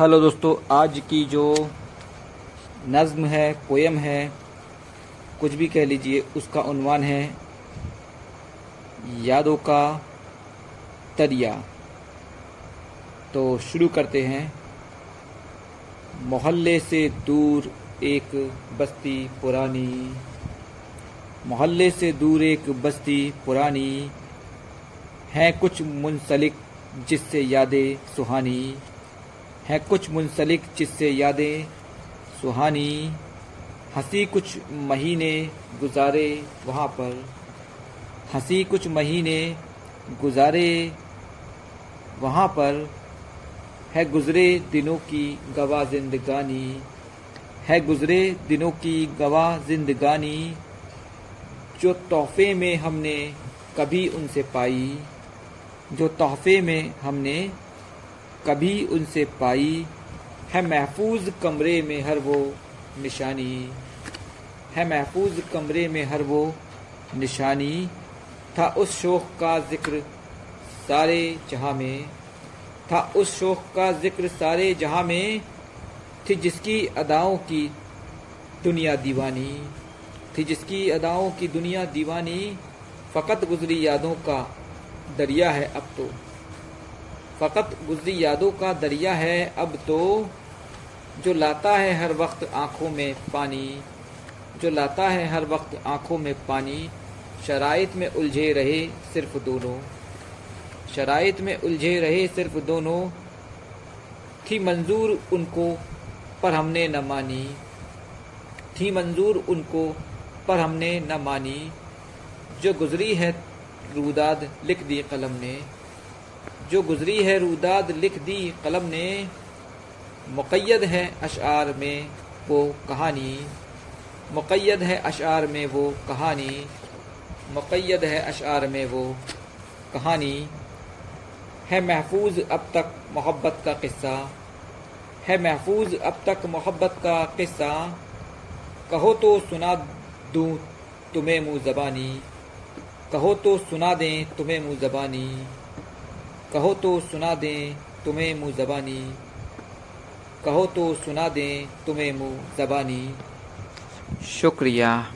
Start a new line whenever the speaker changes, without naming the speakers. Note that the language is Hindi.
हेलो दोस्तों, आज की जो नज़्म है, पोयम है, कुछ भी कह लीजिए, उसका उन्वान है यादों का दरिया तो शुरू करते हैं। मोहल्ले से दूर एक बस्ती पुरानी। मोहल्ले से दूर एक बस्ती पुरानी। है कुछ मुंसलिक जिससे यादें सुहानी। है कुछ मुंसलिक जिससे यादें सुहानी, हँसी कुछ महीने गुजारे वहाँ पर। हँसी कुछ महीने गुजारे वहाँ पर। है गुज़रे दिनों की गवाह जिंदगानी। है गुज़रे दिनों की गवाह जिंदगानी जो तोहफे में हमने कभी उनसे पाई। जो तोहफे में हमने कभी उनसे पाई है महफूज कमरे में हर वो निशानी। है महफूज कमरे में हर वो निशानी। था उस शोक का ज़िक्र सारे जहाँ में। था उस शोक का ज़िक्र सारे जहाँ में। थी जिसकी अदाओं की दुनिया दीवानी। थी जिसकी अदाओं की दुनिया दीवानी। फ़कत गुजरी यादों का दरिया है अब तो। फ़कत गुजरी यादों का दरिया है, अब तो जो लाता है हर वक्त आँखों में पानी, जो लाता है हर वक्त आँखों में पानी, शराइत में उलझे रहे सिर्फ़ दोनों। शराइत में उलझे रहे सिर्फ़ दोनों थी मंजूर उनको पर हमने न मानी। थी मंजूर उनको पर हमने न मानी। जो गुजरी है रूदाद लिख दी कलम ने। जो गुजरी है रूदाद लिख दी कलम ने मुक़ैद है अशार में वो कहानी। मुक़ैद है अशार में वो कहानी। मुक़ैद है अशार में वो कहानी। है महफूज अब तक मोहब्बत का किस्सा। है महफूज अब तक मोहब्बत का किस्सा। कहो तो सुना दूँ तुम्हें मुँह ज़बानी। कहो तो सुना दें तुम्हें मुँह ज़बानी। कहो तो सुना दें तुम्हें मुँह ज़बानी। कहो तो सुना दें तुम्हें मुँह ज़बानी। शुक्रिया।